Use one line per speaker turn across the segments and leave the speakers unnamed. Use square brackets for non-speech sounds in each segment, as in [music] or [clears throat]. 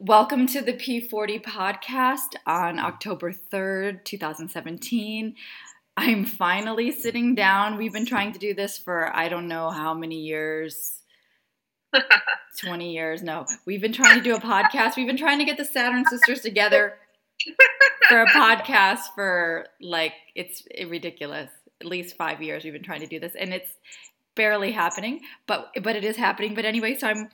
Welcome to the P40 podcast on October 3rd, 2017. I'm finally sitting down. We've been trying to do this for I don't know how many years. [laughs] 20 years. No, we've been trying to do a podcast. We've been trying to get the Saturn sisters together for a podcast for like it's ridiculous. At least 5 years we've been trying to do this and it's barely happening, but but it is happening. But anyway, so I'm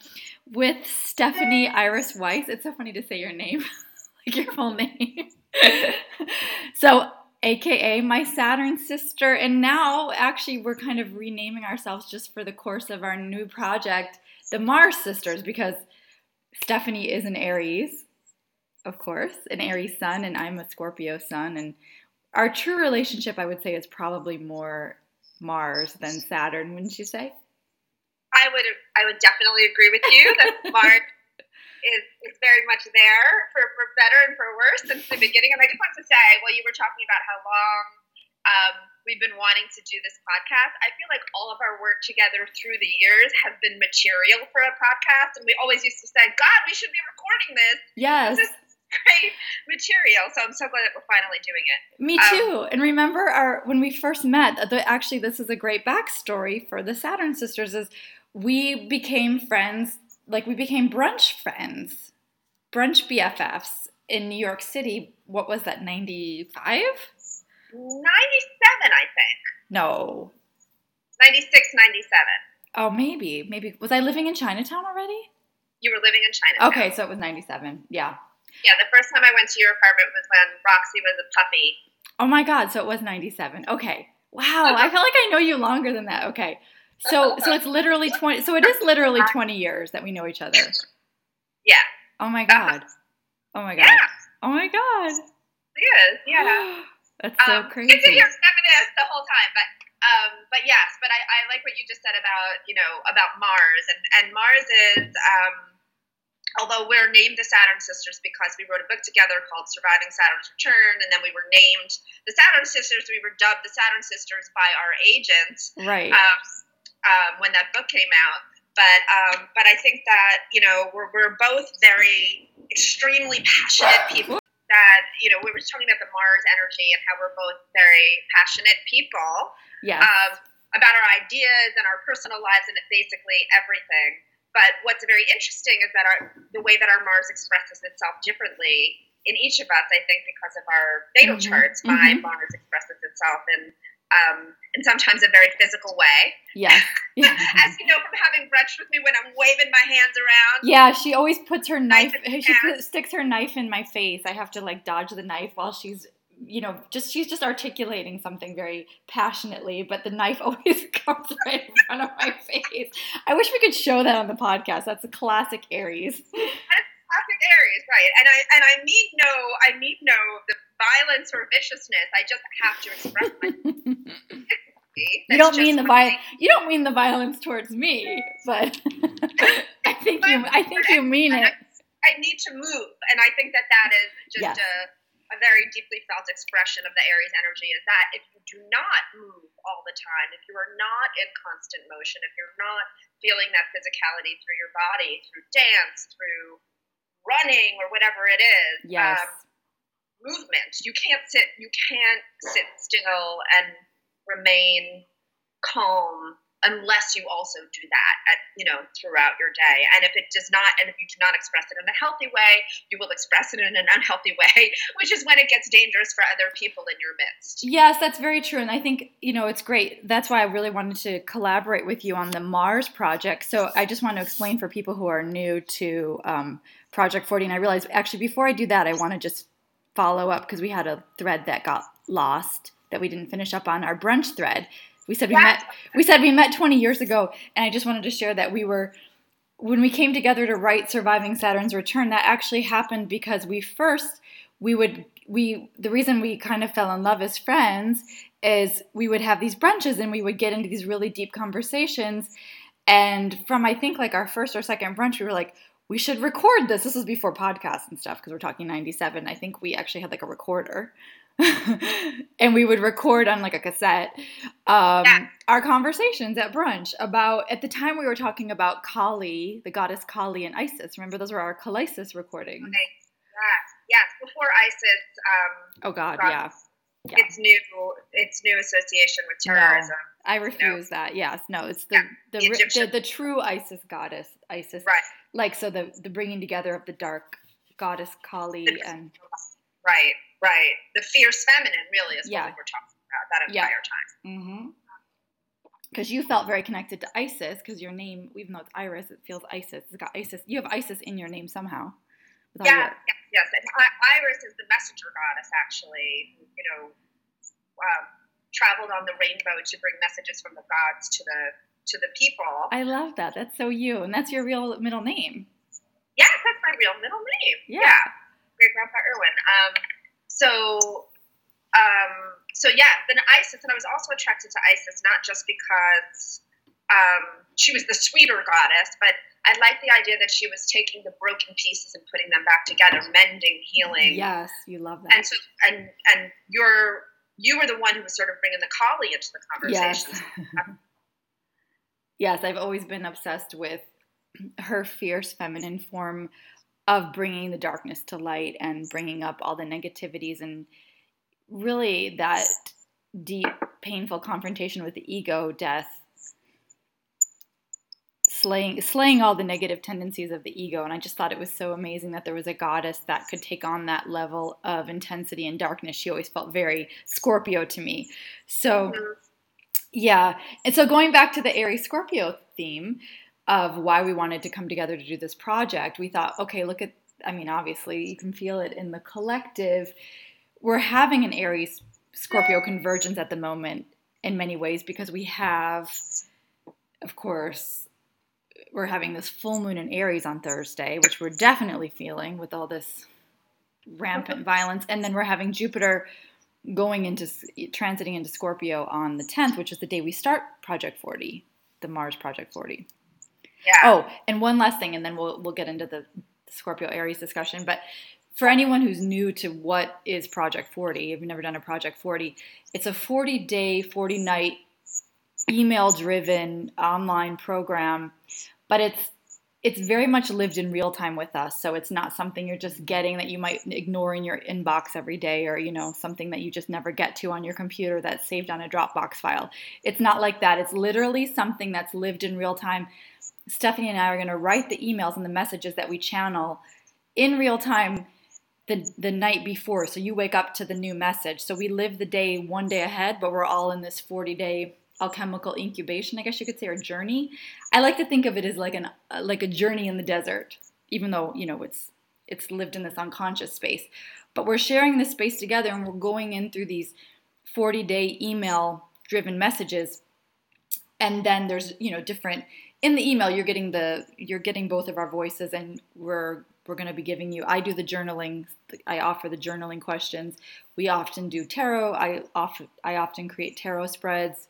with Stefanie Iris Weiss. It's so funny to say your name, [laughs] like your full name. [laughs] so, AKA my Saturn sister, and now actually we're kind of renaming ourselves just for the course of our new project, the Mars Sisters, because Stefanie is an Aries, of course, an Aries sun, and I'm a Scorpio sun, and our true relationship, I would say, is probably more Mars than Saturn, wouldn't you say?
I would I would definitely agree with you that [laughs] Mars is, is very much there for, for better and for worse since the beginning. And I just want to say, well, you were talking about how long um, we've been wanting to do this podcast. I feel like all of our work together through the years has been material for a podcast. And we always used to say, God, we should be recording this.
Yes.
This great material. So I'm so glad that we're finally doing it.
Me um, too. Um, and remember our when we first met. The, actually, this is a great backstory for the Saturn sisters. Is we became friends, like we became brunch friends, brunch BFFs in New York City. What was that? Ninety five.
97, I think.
No.
96, 97.
Oh, maybe. Maybe. Was I living in Chinatown already?
You were living in Chinatown.
Okay, so it was 97. Yeah.
Yeah, the first time I went to your apartment was when Roxy was a puppy.
Oh my god, so it was 97. Okay. Wow, I feel like I know you longer than that. Okay. So so it's literally 20 so it is literally [laughs] 20 years that we know each other.
Yeah.
Oh my god. Oh my god.
Yeah.
Oh my god.
It is. Yeah. [gasps]
That's so
um,
crazy.
Get to hear feminist the whole time, but um, but yes, but I, I like what you just said about you know about Mars and and Mars is um, although we're named the Saturn Sisters because we wrote a book together called Surviving Saturn's Return, and then we were named the Saturn Sisters. We were dubbed the Saturn Sisters by our agents,
right?
Um, um, when that book came out. But um, but I think that you know we're we're both very extremely passionate people. That you know we were talking about the Mars energy and how we're both very passionate people.
Yeah.
Um, about our ideas and our personal lives and basically everything. But what's very interesting is that our, the way that our Mars expresses itself differently in each of us, I think, because of our natal mm-hmm. charts, my mm-hmm. Mars expresses itself in um, in sometimes a very physical way.
Yeah. yeah. [laughs]
As you know from having brunch with me when I'm waving my hands around.
Yeah, she always puts her knife, knife [laughs] she put, sticks her knife in my face. I have to like dodge the knife while she's you know, just she's just articulating something very passionately, but the knife [laughs] always comes right in front of my face. I wish we could show that on the podcast. That's a classic Aries.
classic Aries, right? And I and I mean no, I mean no the violence or viciousness. I just have to express my. [laughs] [laughs]
you don't mean the violence. You don't mean the violence towards me, but I think you. I think you mean it.
I need to move, and I think that that is just yes. a a very deeply felt expression of the Aries energy is that if you do not move all the time, if you are not in constant motion, if you're not feeling that physicality through your body, through dance, through running, or whatever it is,
yes. um,
movement, you can't sit. You can't sit still and remain calm unless you also do that at, you know throughout your day. And if it does not and if you do not express it in a healthy way you will express it in an [laughs] unhealthy way which is when it gets dangerous for other people in your midst.
Yes that's very true. And i think you know it's great. That's why i really wanted to collaborate with you on the mars project. So i just want to explain for people who are new to um, project 40 and i realized actually before i do that i want to just follow up because we had a thread that got lost that we didn't finish up on our brunch thread we said we met we said we met 20 years ago and I just wanted to share that we were when we came together to write Surviving Saturn's Return that actually happened because we first we would we the reason we kind of fell in love as friends is we would have these brunches and we would get into these really deep conversations and from I think like our first or second brunch we were like we should record this. This was before podcasts and stuff because we're talking 97. I think we actually had like a recorder [laughs] and we would record on like a cassette um,
Yeah.
our conversations at brunch about at the time we were talking about Kali, the goddess Kali and Isis. Remember those were our Kalisis recordings.
Okay. Yes, yes. Before ISIS, um,
Oh God, yeah. Yeah.
its new its new association with
No.
terrorism.
I refuse that. Yes, no, it's the
Yeah,
the,
the
the the true Isis goddess, Isis.
Right.
Like so the the bringing together of the dark goddess Kali and
Right, right. The fierce feminine really is
Yeah.
what we were talking about that
Yeah.
entire time.
mm-hmm. Because you felt very connected to Isis, because your name, even though it's Iris, it feels Isis. It's got Isis. You have Isis in your name somehow.
Yeah,
your-
yes, yes. And I- Iris is the messenger goddess, actually. who, You know, um, traveled on the rainbow to bring messages from the gods to the to the people.
I love that. That's so you, and that's your real middle name.
yes, that's my real middle name.
Yeah.
Great grandpa Irwin. Um, so, um, so yeah, then Isis, and I was also attracted to Isis not just because um, she was the sweeter goddess, but I liked the idea that she was taking the broken pieces and putting them back together, mending, healing.
Yes, you love that.
And so, and and you're you were the one who was sort of bringing the Kali into the conversation.
Yes.
conversation. [laughs]
yes, I've always been obsessed with her fierce feminine form of bringing the darkness to light and bringing up all the negativities and really that deep, painful confrontation with the ego death. Slaying, slaying all the negative tendencies of the ego, and I just thought it was so amazing that there was a goddess that could take on that level of intensity and darkness. She always felt very Scorpio to me. So,
Mhm.
yeah. And so going back to the Aries Scorpio theme of why we wanted to come together to do this project, we thought, okay, look at, I mean, obviously you can feel it in the collective. We're having an Aries Scorpio convergence at the moment in many ways because we have, of course, we're having this full moon in Aries on Thursday, which we're definitely feeling with all this rampant violence. And then we're having Jupiter going into transiting into Scorpio on the 10th, which is the day we start Project 40, the Mars Project 40.
Yeah.
Oh, and one last thing, and then we'll we'll get into the Scorpio Aries discussion. But for anyone who's new to what is Project 40, if you've never done a Project 40, it's a 40 day, 40 night email driven online program, but it's it's very much lived in real time with us. So it's not something you're just getting that you might ignore in your inbox every day or, you know, something that you just never get to on your computer that's saved on a Dropbox file. It's not like that. It's literally something that's lived in real time. Stefanie and I are going to write the emails and the messages that we channel in real time the the night before. So you wake up to the new message. So we live the day one day ahead, but we're all in this 40 day alchemical incubation, I guess you could say, or journey. I like to think of it as like an like a journey in the desert, even though you know it's it's lived in this unconscious space. But we're sharing this space together, and we're going in through these 40 day email driven messages, and then there's you know different in the email you're getting the you're getting both of our voices, and we're we're going to be giving you i do the journaling i offer the journaling questions we often do tarot i often i often create tarot spreads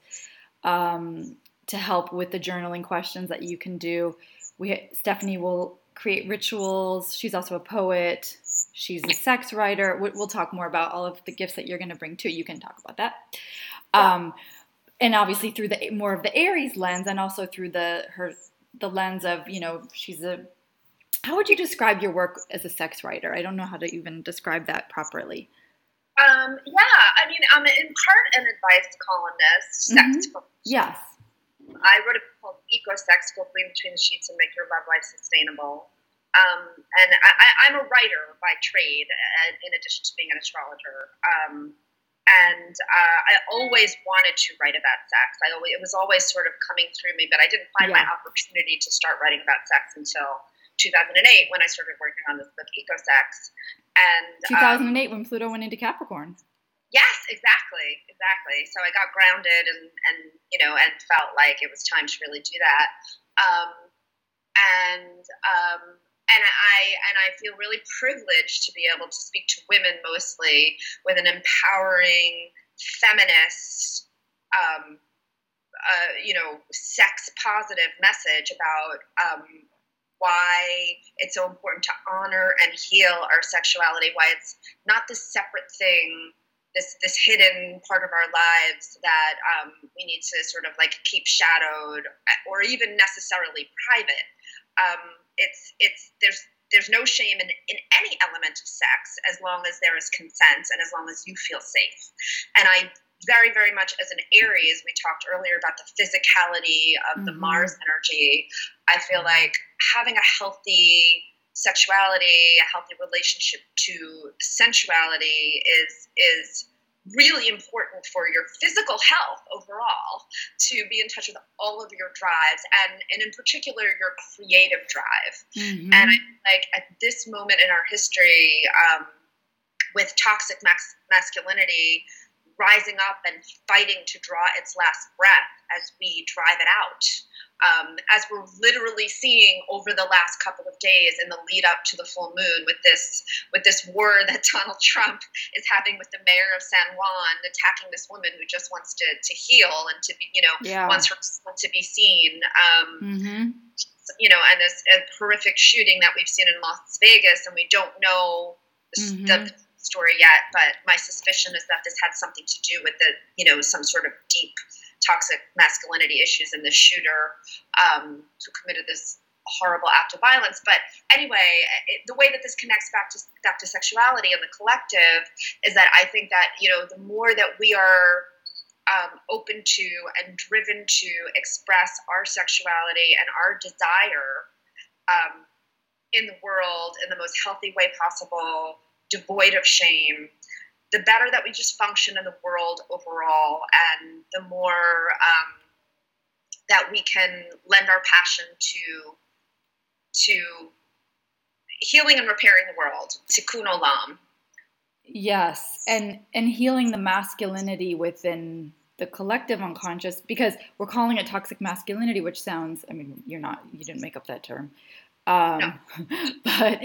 um, to help with the journaling questions that you can do. We Stefanie will create rituals. She's also a poet. She's a sex writer. We- We'll talk more about all of the gifts that you're going to bring too. You can talk about that. Um, and obviously through the more of the Aries lens, and also through the her the lens of you know she's a. How would you describe your work as a sex writer? I don't know how to even describe that properly.
Um, yeah, I mean, I'm in part an advice columnist, sex columnist.
Yes.
I wrote a book called Eco Sex Go Green Between the Sheets and Make Your Love Life Sustainable. Um, and I, I, I'm a writer by trade, in addition to being an astrologer. Um, and uh, I always wanted to write about sex. I always, it was always sort of coming through me, but I didn't find my opportunity to start writing about sex until 2008 when I started working on this book, Eco Sex. And um,
2008 when Pluto went into Capricorn.
Yes, exactly, exactly. So I got grounded and, and you know and felt like it was time to really do that. Um, and um, and I and I feel really privileged to be able to speak to women mostly with an empowering feminist, um, uh, you know, sex positive message about um, why it's so important to honor and heal our sexuality. Why it's not this separate thing this this hidden part of our lives that um, we need to sort of like keep shadowed or even necessarily private. Um, it's it's there's there's no shame in, in any element of sex as long as there is consent and as long as you feel safe. And I very, very much as an Aries, we talked earlier about the physicality of mm-hmm. the Mars energy. I feel like having a healthy sexuality, a healthy relationship to sensuality is is really important for your physical health overall to be in touch with all of your drives and, and in particular your creative drive mm-hmm. and I, like at this moment in our history um, with toxic max- masculinity rising up and fighting to draw its last breath as we drive it out um, as we're literally seeing over the last couple of days in the lead up to the full moon with this with this war [laughs] that Donald Trump is having with the mayor of San Juan attacking this woman who just wants to, to heal and to be you know yeah. wants her to be seen um, mm-hmm. you know and this a horrific shooting that we've seen in Las Vegas and we don't know mm-hmm. the story yet but my suspicion is that this had something to do with the you know some sort of deep toxic masculinity issues in the shooter um, who committed this horrible act of violence. But anyway, it, the way that this connects back to back to sexuality and the collective is that I think that you know the more that we are um, open to and driven to express our sexuality and our desire um, in the world in the most healthy way possible, devoid of shame, the better that we just function in the world overall, and the more um, that we can lend our passion to to healing and repairing the world, tikkun olam.
Yes, and and healing the masculinity within the collective unconscious because we're calling it toxic masculinity, which sounds. I mean, you're not. You didn't make up that term. Um, no. [laughs] but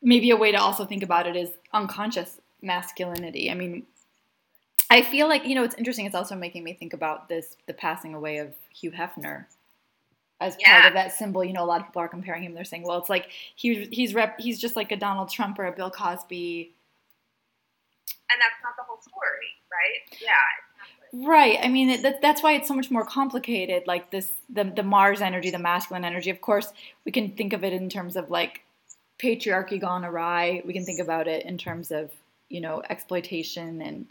maybe a way to also think about it is unconscious masculinity. I mean, I feel like you know it's interesting. It's also making me think about this the passing away of Hugh Hefner as yeah. part of that symbol. You know, a lot of people are comparing him. They're saying, well, it's like he he's rep, he's just like a Donald Trump or a Bill Cosby.
And that's not the whole story, right? Yeah.
Right. I mean, it, that, that's why it's so much more complicated. Like this, the the Mars energy, the masculine energy. Of course, we can think of it in terms of like patriarchy gone awry. We can think about it in terms of you know exploitation and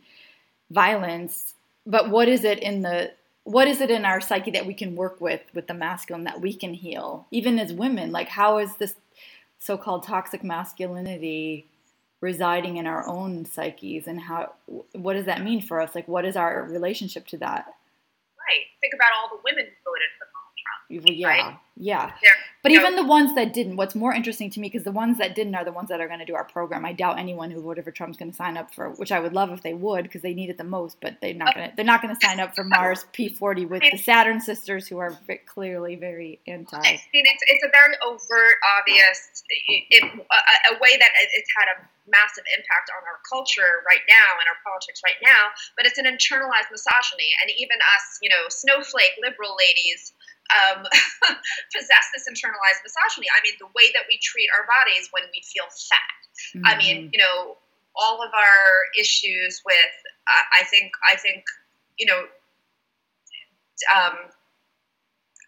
violence but what is it in the what is it in our psyche that we can work with with the masculine that we can heal? Even as women like how is this so-called toxic masculinity residing in our own psyches and how what does that mean for us? Like what is our relationship to that?
Right. Think about all the women who voted for
Trump yeah right? Yeah. But even the ones that didn't, what's more interesting to me, because the ones that didn't are the ones that are going to do our program. I doubt anyone who voted for Trump's going to sign up for, which I would love if they would, because they need it the most. But they're not going to. They're not going to sign up for Mars P40 with the Saturn sisters, who are clearly very anti. I
mean, it's, it's a very overt, obvious, it, a, a way that it's had a massive impact on our culture right now and our politics right now. But it's an internalized misogyny, and even us, you know, snowflake liberal ladies um, [laughs] possess this internalized misogyny. I mean, the way that we treat our bodies when we feel fat. Mm-hmm. I mean, mm-hmm. you know, all of our issues with, uh, I think, I think, you know, um,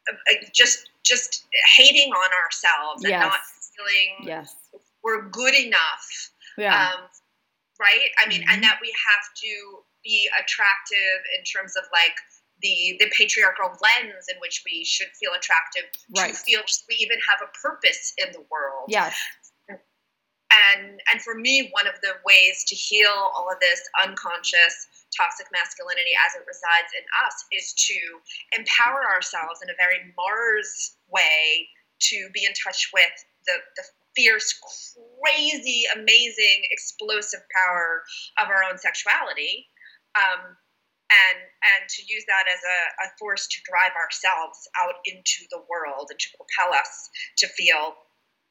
uh, just just hating on ourselves yes. and not feeling
yes.
we're good enough. Yeah. Um, right? I mean, mm-hmm. and that we have to be attractive in terms of like the the patriarchal lens in which we should feel attractive right. to feel we even have a purpose in the world.
Yes.
And and for me, one of the ways to heal all of this unconscious toxic masculinity as it resides in us is to empower ourselves in a very Mars way to be in touch with the, the fierce, crazy, amazing, explosive power of our own sexuality. Um, and and to use that as a, a force to drive ourselves out into the world and to propel us to feel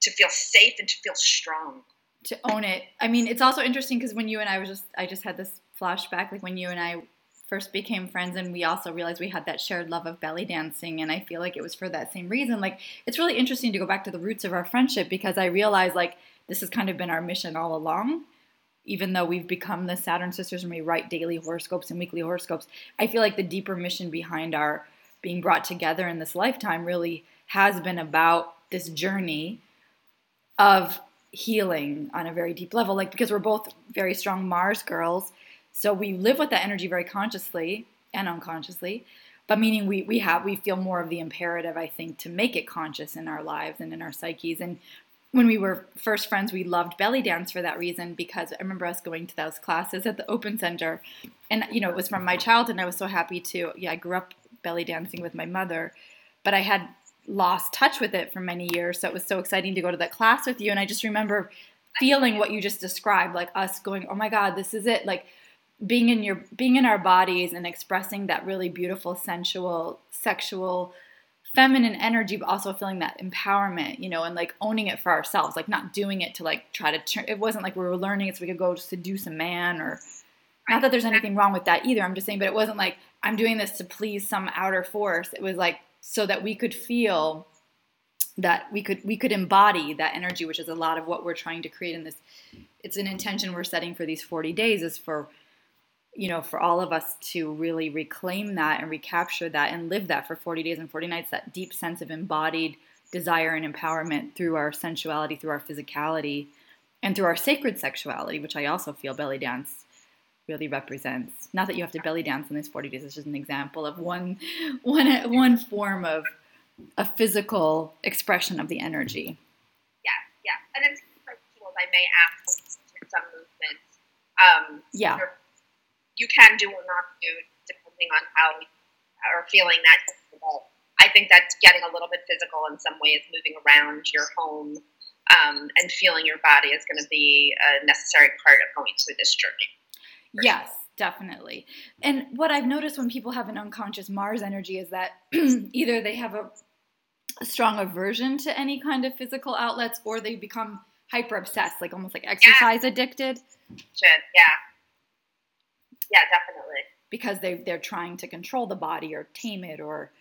to feel safe and to feel strong.
To own it. I mean it's also interesting because when you and i was just i just had this flashback like when you and i first became friends and we also realized we had that shared love of belly dancing and i feel like it was for that same reason. Like it's really interesting to go back to the roots of our friendship because i realized like this has kind of been our mission all along even though we've become the Saturn sisters and we write daily horoscopes and weekly horoscopes, I feel like the deeper mission behind our being brought together in this lifetime really has been about this journey of healing on a very deep level. Like, because we're both very strong Mars girls, so we live with that energy very consciously and unconsciously. But meaning we, we have we feel more of the imperative, I think, to make it conscious in our lives and in our psyches. And when we were first friends, we loved belly dance for that reason because I remember us going to those classes at the Open Center, and you know it was from my childhood. and I was so happy to. Yeah, I grew up belly dancing with my mother, but I had lost touch with it for many years. So it was so exciting to go to that class with you. And I just remember feeling what you just described, like us going, "Oh my God, this is it!" Like being in your being in our bodies and expressing that really beautiful, sensual, sexual feminine energy, but also feeling that empowerment, you know, and like owning it for ourselves, like not doing it to like try to turn. It wasn't like we were learning it so we could go seduce a man, or not that there's anything wrong with that either. I'm just saying, but it wasn't like I'm doing this to please some outer force. It was like so that we could feel that we could we could embody that energy, which is a lot of what we're trying to create in this. It's an intention we're setting for these 40 days is for you know, for all of us to really reclaim that and recapture that and live that for 40 days and 40 nights, that deep sense of embodied desire and empowerment through our sensuality, through our physicality, and through our sacred sexuality, which I also feel belly dance really represents. Not that you have to belly dance in these 40 days, it's just an example of one, one, one form of a physical expression of the energy.
Yeah, yeah. And it's I may ask some movements. Um,
yeah
you can do or not do depending on how you are feeling that. I think that's getting a little bit physical in some ways, moving around your home um, and feeling your body is going to be a necessary part of going through this journey.
Yes, definitely. And what I've noticed when people have an unconscious Mars energy is that [clears throat] either they have a, a strong aversion to any kind of physical outlets or they become hyper obsessed, like almost like exercise yeah. addicted.
Yeah. Yeah, definitely.
Because they they're trying to control the body or tame it or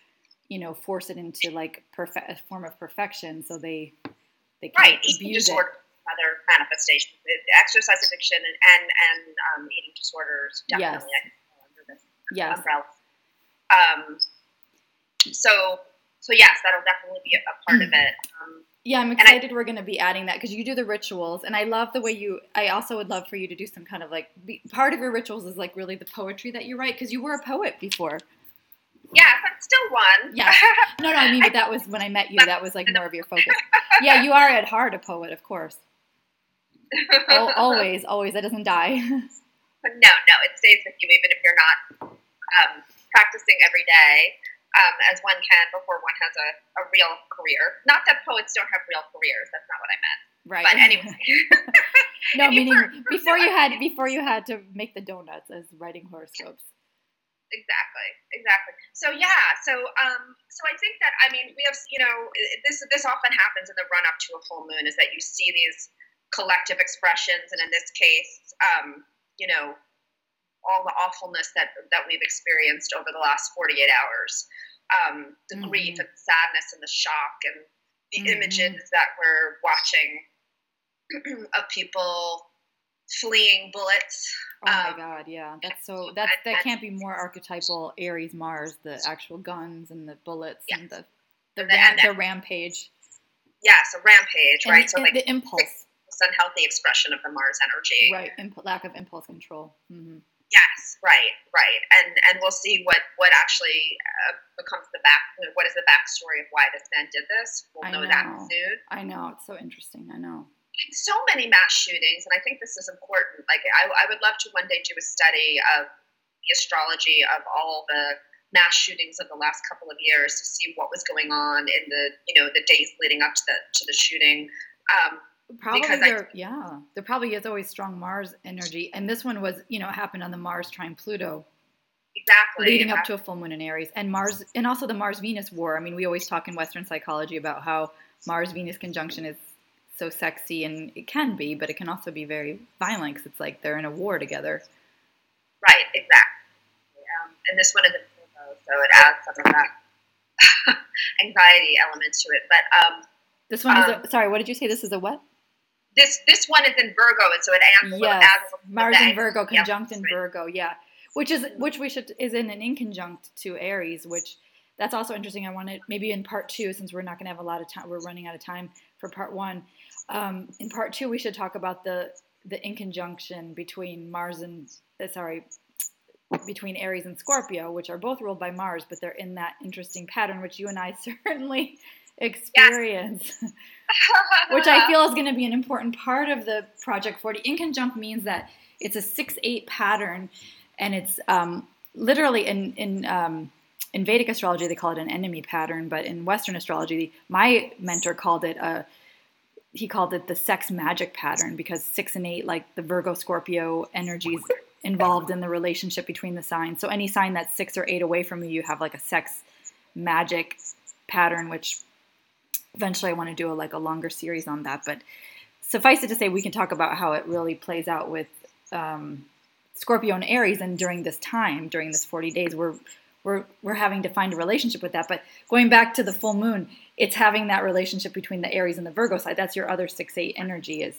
you know force it into like perfect a form of perfection. So they they
right eating disorder, other manifestations, exercise addiction and and, and um, eating disorders definitely yes. under this
yes.
umbrella. Um, so so yes, that'll definitely be a, a part of it. Um,
yeah, I'm excited I, we're going to be adding that because you do the rituals, and I love the way you. I also would love for you to do some kind of like be, part of your rituals is like really the poetry that you write because you were a poet before.
Yeah, but still one.
Yeah. No, no, I mean, but that was when I met you. That was like more of your focus. Yeah, you are at heart a poet, of course. [laughs] always, always. That doesn't die.
no, no, it stays with you even if you're not um, practicing every day um, as one can before one has a, a real career. Not that poets don't have real careers. That's not what I meant.
Right.
But anyway. [laughs]
no, [laughs] meaning before you had before you had to make the donuts as writing horoscopes.
Exactly. Exactly. So yeah. So um. So I think that I mean we have you know this this often happens in the run up to a full moon is that you see these collective expressions and in this case um you know all the awfulness that that we've experienced over the last 48 hours. Um, the mm-hmm. grief and the sadness and the shock and the mm-hmm. images that we're watching [clears throat] of people fleeing bullets.
Oh um, my god yeah. that's so that's that can't be more archetypal aries mars the actual guns and the bullets and the the, the, ram, the rampage.
Yes a rampage and, right?
So like the impulse.
unhealthy expression of the mars energy.
Right Imp- lack of impulse control. Mm-hmm.
Yes, right, right, and and we'll see what what actually uh, becomes the back. What is the backstory of why this man did this? We'll know, know, that soon.
I know it's so interesting. I know.
So many mass shootings, and I think this is important. Like I, I would love to one day do a study of the astrology of all the mass shootings of the last couple of years to see what was going on in the you know the days leading up to the to the shooting. Um,
Probably there, I, yeah. There probably is always strong Mars energy, and this one was, you know, happened on the Mars trine Pluto.
Exactly.
Leading yeah. up to a full moon in Aries, and Mars, and also the Mars Venus war. I mean, we always talk in Western psychology about how Mars Venus conjunction is so sexy, and it can be, but it can also be very violent because it's like they're in a war together.
Right. Exactly. Um, and this one is in Pluto, so it adds some of that [laughs] anxiety elements to it. But um,
this one is a, um, sorry. What did you say? This is a what?
This this one is in Virgo, and so it adds,
yes. Mars in Virgo, conjunct in Virgo, yeah. Which is which we should is in an inconjunct to Aries, which that's also interesting. I wanted maybe in part two, since we're not going to have a lot of time, we're running out of time for part one. Um, in part two, we should talk about the the inconjunction between Mars and uh, sorry between Aries and Scorpio, which are both ruled by Mars, but they're in that interesting pattern, which you and I [laughs] certainly experience, yes. [laughs] which I [laughs] feel is going to be an important part of the Project 40. In Inconjunct means that it's a 6 8 pattern, and it's um, literally in, in, um, in Vedic astrology, they call it an enemy pattern, but in Western astrology, my mentor called it a he called it the sex magic pattern because six and eight, like the Virgo Scorpio energies, involved in the relationship between the signs. So any sign that's six or eight away from you, you have like a sex magic pattern, which eventually I want to do a, like a longer series on that. But suffice it to say, we can talk about how it really plays out with um, Scorpio and Aries, and during this time, during this 40 days, we're we're we're having to find a relationship with that. But going back to the full moon, it's having that relationship between the Aries and the Virgo side. That's your other six eight energy is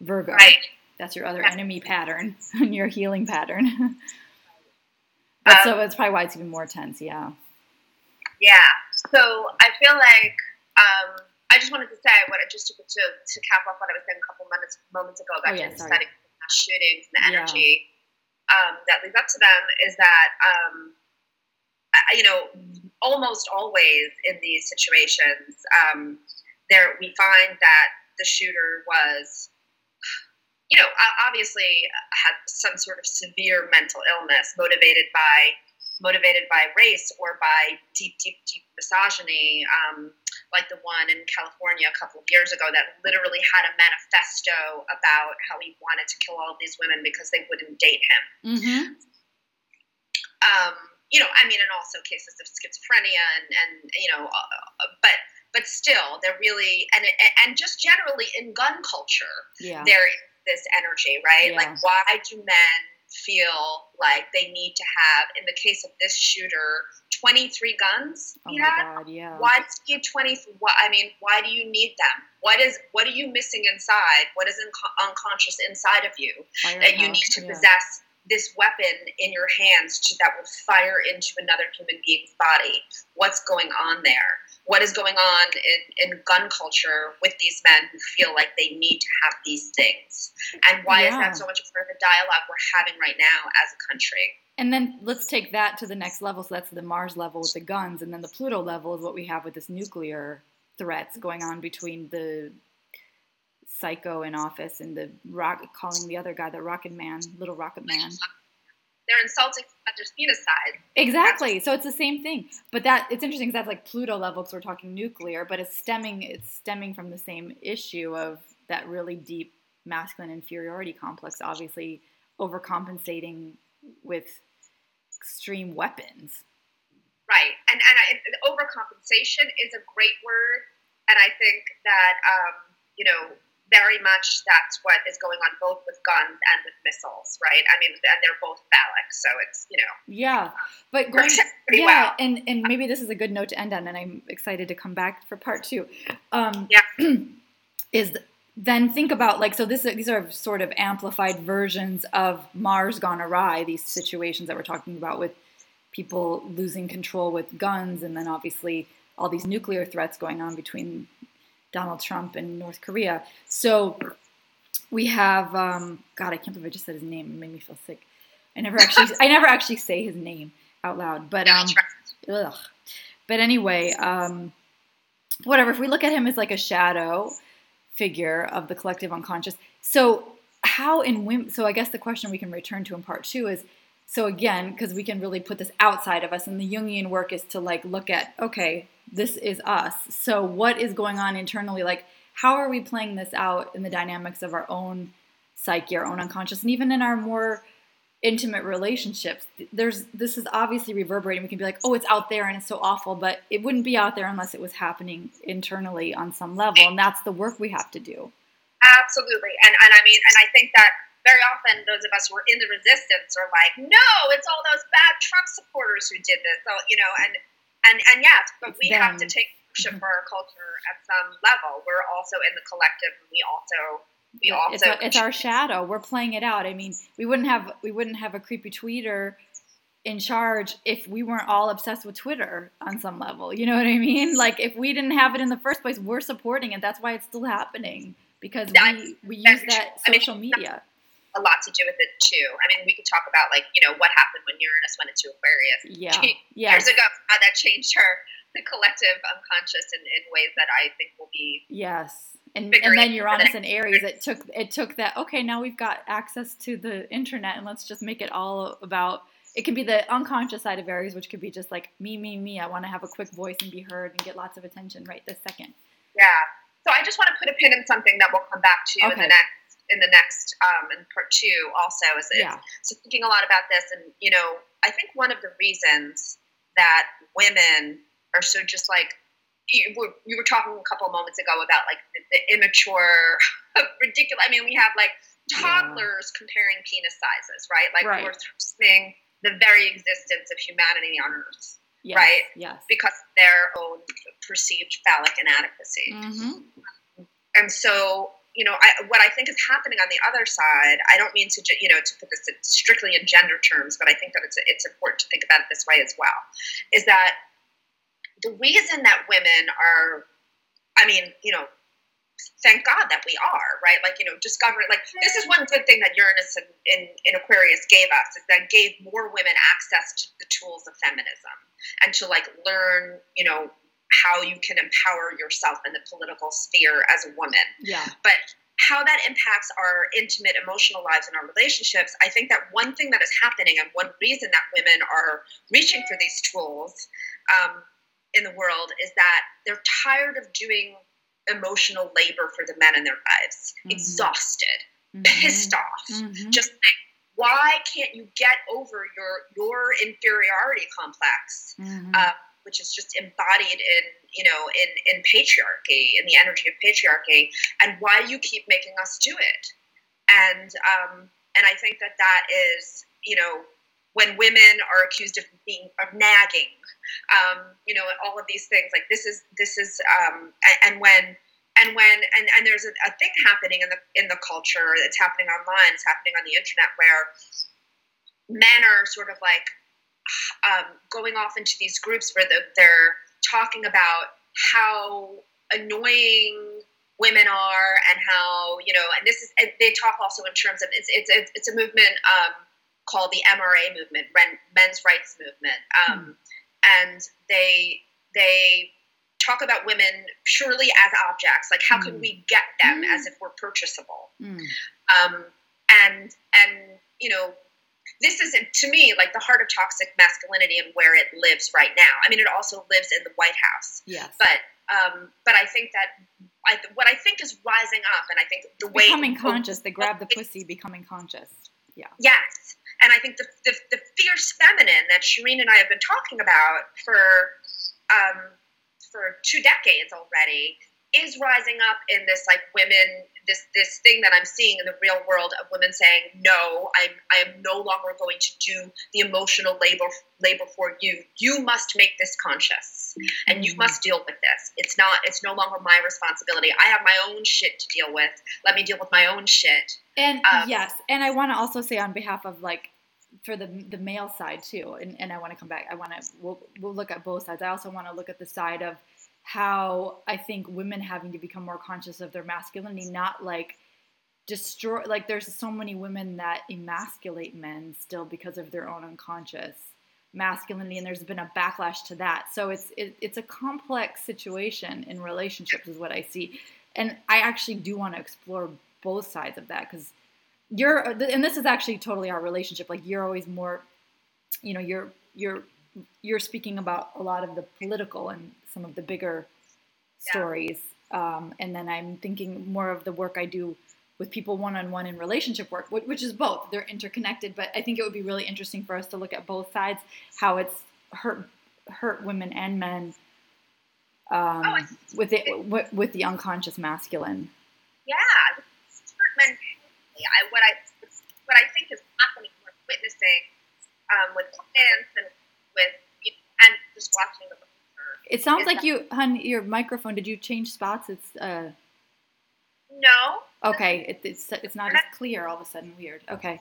Virgo.
Right.
That's your other enemy pattern [laughs] and your healing pattern. um, so it's probably why it's even more tense, yeah.
Yeah. So I feel like um, I just wanted to say what I just to, to, to cap off what I was saying a couple minutes moments ago about oh, yeah, setting shootings and the energy yeah. um, that leads up to them is that um, I, you know almost always in these situations um, there we find that the shooter was you know, obviously had some sort of severe mental illness motivated by motivated by race or by deep, deep, deep misogyny, um, like the one in California a couple of years ago that literally had a manifesto about how he wanted to kill all these women because they wouldn't date him.
Mm-hmm.
Um, you know, I mean, and also cases of schizophrenia and, and you know, uh, but but still, they're really and and just generally in gun culture,
yeah.
there this energy, right? Yeah. Like, why do men feel like they need to have, in the case of this shooter, 23 guns
oh my God, yeah.
Why do you 20? What, I mean, why do you need them? What is what are you missing inside? What is in, unconscious inside of you Fire that you need to yeah. possess this weapon in your hands to, that will fire into another human being's body? What's going on there? What is going on in, in gun culture with these men who feel like they need to have these things? And why yeah. is that so much part of the dialogue we're having right now as a country?
And then let's take that to the next level. So that's the mars level with the guns. And then the pluto level is what we have with this nuclear threats going on between the psycho in office and the rock calling the other guy the rocket man little rocket man
they're insulting other's genocide.
Exactly. So it's the same thing. But that it's interesting because that's like Pluto level because we're talking nuclear, but it's stemming it's stemming from the same issue of that really deep masculine inferiority complex, obviously overcompensating with extreme weapons.
Right, and and, I, and overcompensation is a great word, and I think that um, you know very much that's what is going on both with guns and with missiles, right? I mean, and they're both phallic, so it's you know.
Yeah, but going, yeah, well. and and maybe this is a good note to end on, and I'm excited to come back for part two. Um,
yeah, [clears throat]
is then think about like so this these are sort of amplified versions of Mars gone awry. These situations that we're talking about with people losing control with guns, and then obviously all these nuclear threats going on between Donald Trump and North Korea. So we have um, God, I can't believe I just said his name. It made me feel sick. I never actually I never actually say his name out loud, but um, ugh. But anyway, um, whatever. If we look at him as like a shadow figure of the collective unconscious, so how in? So I guess the question we can return to in part two is so again because we can really put this outside of us, and the Jungian work is to like look at okay, this is us. So, what is going on internally? Like, how are we playing this out in the dynamics of our own psyche, our own unconscious, and even in our more intimate relationships? There's this is obviously reverberating. We can be like, oh, it's out there and it's so awful, but it wouldn't be out there unless it was happening internally on some level, and that's the work we have to do.
Absolutely, and and I mean, and I think that very often those of us who are in the resistance are like, no, it's all those bad Trump supporters who did this. So, you know, and and and yes, but we have to take ownership mm-hmm. for our culture at some level. We're also in the collective, and we also we also
it's, a, it's our shadow. We're playing it out. I mean, we wouldn't have we wouldn't have a creepy tweeter in charge if we weren't all obsessed with Twitter on some level. You know what I mean? Like if we didn't have it in the first place, we're supporting it. That's why it's still happening because we we use that social media.
A lot to do with it too. I mean, we could talk about like you know what happened when Uranus went into Aquarius.
Yeah, [laughs] yeah.
Years ago, how that changed her the collective unconscious in, in ways that I think will be
yes. And, and then Uranus and Aries, it took it took that. Okay, now we've got access to the internet, and let's just make it all about it can be the unconscious side of Aries, which could be just like me, me, me. I want to have a quick voice and be heard and get lots of attention right this second.
Yeah. So I just want to put a pin in something that we'll come back to okay. in the next in the next um, in part two. Also, is yeah. so thinking a lot about this, and you know, I think one of the reasons that women are so just like you were, you were talking a couple of moments ago about like the, the immature, [laughs] ridiculous. I mean, we have like toddlers yeah. comparing penis sizes, right? Like right. we're threatening the very existence of humanity on Earth, yes, right?
Yes.
Because their own perceived phallic inadequacy. Mm-hmm. And so, you know, I, what I think is happening on the other side, I don't mean to, you know, to put this strictly in gender terms, but I think that it's, it's important to think about it this way as well, is that the reason that women are, I mean, you know, thank God that we are, right? Like, you know, discovering, like, this is one good thing that Uranus in, in, in, Aquarius gave us, is that gave more women access to the tools of feminism and to, like, learn, you know, how you can empower yourself in the political sphere as a woman.
Yeah.
But how that impacts our intimate emotional lives and our relationships, I think that one thing that is happening and one reason that women are reaching for these tools um, in the world is that they're tired of doing emotional labor for the men in their lives, mm-hmm. exhausted, mm-hmm. pissed off, mm-hmm. just like, why can't you get over your your inferiority complex, uh, which is just embodied in you know in in patriarchy, in the energy of patriarchy, and why you keep making us do it, and um, and I think that that is you know when women are accused of being of nagging, um, you know, all of these things like this is this is um, and, when and when and, and there's a, a, thing happening in the in the culture it's happening online it's happening on the internet where men are sort of like um, going off into these groups where the, they're talking about how annoying women are and how you know and this is they talk also in terms of it's it's it's a movement um, called the MRA movement, men's rights movement, um, mm. and they they talk about women purely as objects. Like, how mm. can we get them mm. as if we're purchasable? Mm. Um, and and you know, this is to me like the heart of toxic masculinity and where it lives right now. I mean, it also lives in the White House.
Yes,
but um, but I think that I, what I think is rising up, and I think the way
becoming conscious, they grab the pussy, becoming conscious. Yeah.
Yes, and I think the, the, the fierce feminine that Sherene and I have been talking about for um, for two decades already is rising up in this like women this this thing that I'm seeing in the real world of women saying no I'm I am no longer going to do the emotional labor labor for you. You must make this conscious and you must deal with this. It's not it's no longer my responsibility. I have my own shit to deal with. Let me deal with my own shit.
And um, yes and I want to also say on behalf of like for the the male side too, and, and I want to come back. I want to we'll we'll look at both sides. I also want to look at the side of how I think women having to become more conscious of their masculinity, not like destroy like there's so many women that emasculate men still because of their own unconscious masculinity and there's been a backlash to that. So it's it, it's a complex situation in relationships is what i see. And i actually do want to explore both sides of that because you're and this is actually totally our relationship like you're always more you know you're you're you're speaking about a lot of the political and some of the bigger stories. Um, and then i'm thinking more of the work i do with people one-on-one in relationship work which is both. They're interconnected but i think it would be really interesting for us to look at both sides how it's hurt hurt women and men um, oh, with it with, with the unconscious masculine.
Yeah men I, what I what I think is happening, we're witnessing um, with clients and with and just watching the.
It sounds like you, hun. Your microphone. Did you change spots? It's. uh
No.
Okay, it, it's it's not as clear all of a sudden. Weird. Okay,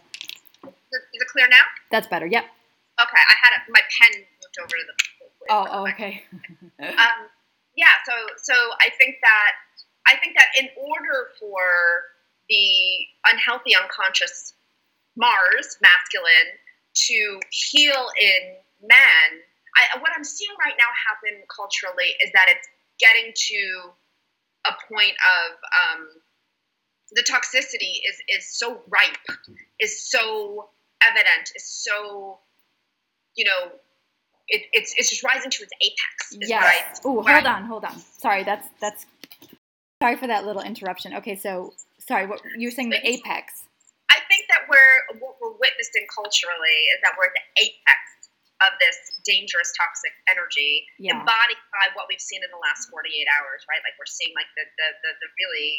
Is it, is it clear now?
that's better. Yep.
Okay, I had a, my pen moved over to the.
Oh, oh okay. [laughs] [laughs]
Um, yeah, so so I think that I think that in order for the unhealthy unconscious Mars masculine to heal in men, I, what I'm seeing right now happen culturally is that it's getting to a point of um, the toxicity is is so ripe, is so evident, is so you know it, it's it's just rising to its apex. is what I-
Yes. Oh,
I-
hold on, hold on. Sorry, that's that's. Sorry for that little interruption. Okay, so sorry, what you were saying the apex?
I think that we're what we're witnessing culturally is that we're at the apex of this dangerous toxic energy
Yeah.
embodied by what we've seen in the last 48 hours, right? Like we're seeing like the the, the, the really,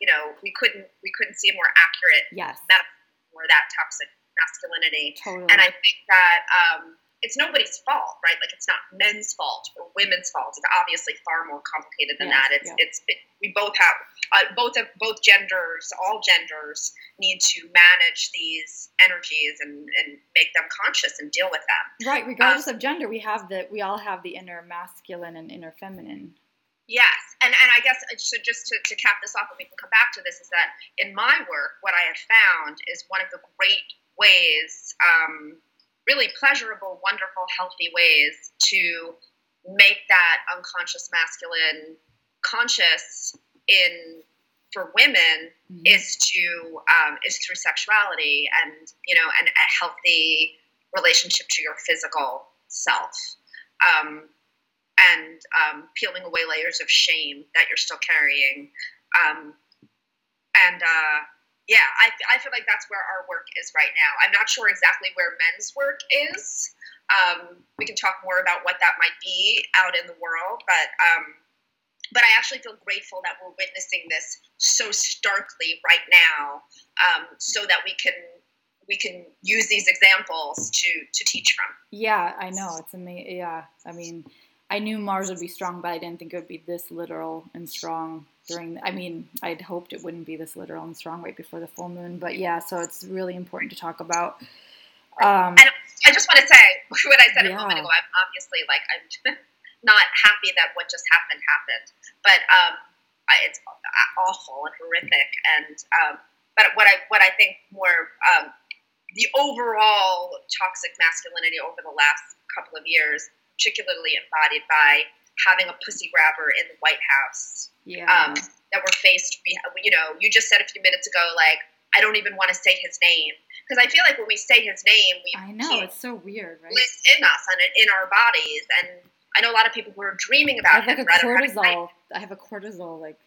you know, we couldn't we couldn't see a more accurate
Yes.
metaphor for that toxic masculinity.
Totally.
And I think that um, it's nobody's fault, right? Like it's not men's fault or women's fault. It's obviously far more complicated than
Yes,
that. It's
yeah.
it's it, we both have uh, both of both genders, all genders need to manage these energies and and make them conscious and deal with them.
right, regardless of gender, we have the we all have the inner masculine and inner feminine.
Yes, and and I guess uh, so. Just to, to cap this off, and we can come back to this, is that in my work, what I have found is one of the great ways, um, really pleasurable, wonderful, healthy ways to make that unconscious masculine conscious in for women
Mhm.
is to um, is through sexuality and you know and a healthy relationship to your physical self um, and um, peeling away layers of shame that you're still carrying um, and uh, yeah I, I feel like that's where our work is right now i'm not sure exactly where men's work is um, we can talk more about what that might be out in the world but um, but I actually feel grateful that we're witnessing this so starkly right now, um, so that we can we can use these examples to to teach from.
Yeah, I know it's amazing. Yeah, I mean, I knew Mars would be strong, but I didn't think it would be this literal and strong during. I mean, I'd hoped it wouldn't be this literal and strong right before the full moon, but yeah, so it's really important to talk about. Um,
And I just want to say [laughs] what I said a moment ago. I'm obviously like I'm [laughs] not happy that what just happened happened, but um, it's awful and horrific. And um, but what I what I think more um, the overall toxic masculinity over the last couple of years, particularly embodied by having a pussy grabber in the White House
yeah,
um, that we're faced. You know, you just said a few minutes ago, like I don't even want to say his name because I feel like when we say his name, we
I know it's so weird, right?
lives in us and in our bodies. And I know a lot of people who are dreaming
I
about
have like
him.
a cortisol. I have a cortisol like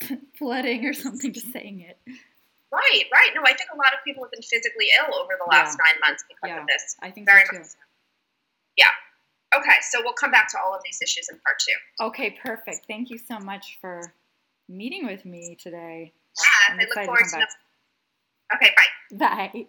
[laughs] flooding or something just saying it.
Right, right. No, I think a lot of people have been physically ill over the last nine months because
Yeah.
of this.
I think
Very
so too.
much. Yeah. Okay, so we'll come back to all of these issues in part two.
Okay, perfect. Thank you so much for meeting with me today.
Yeah,
I'm
I look forward to.
back.
Okay, bye.
Bye.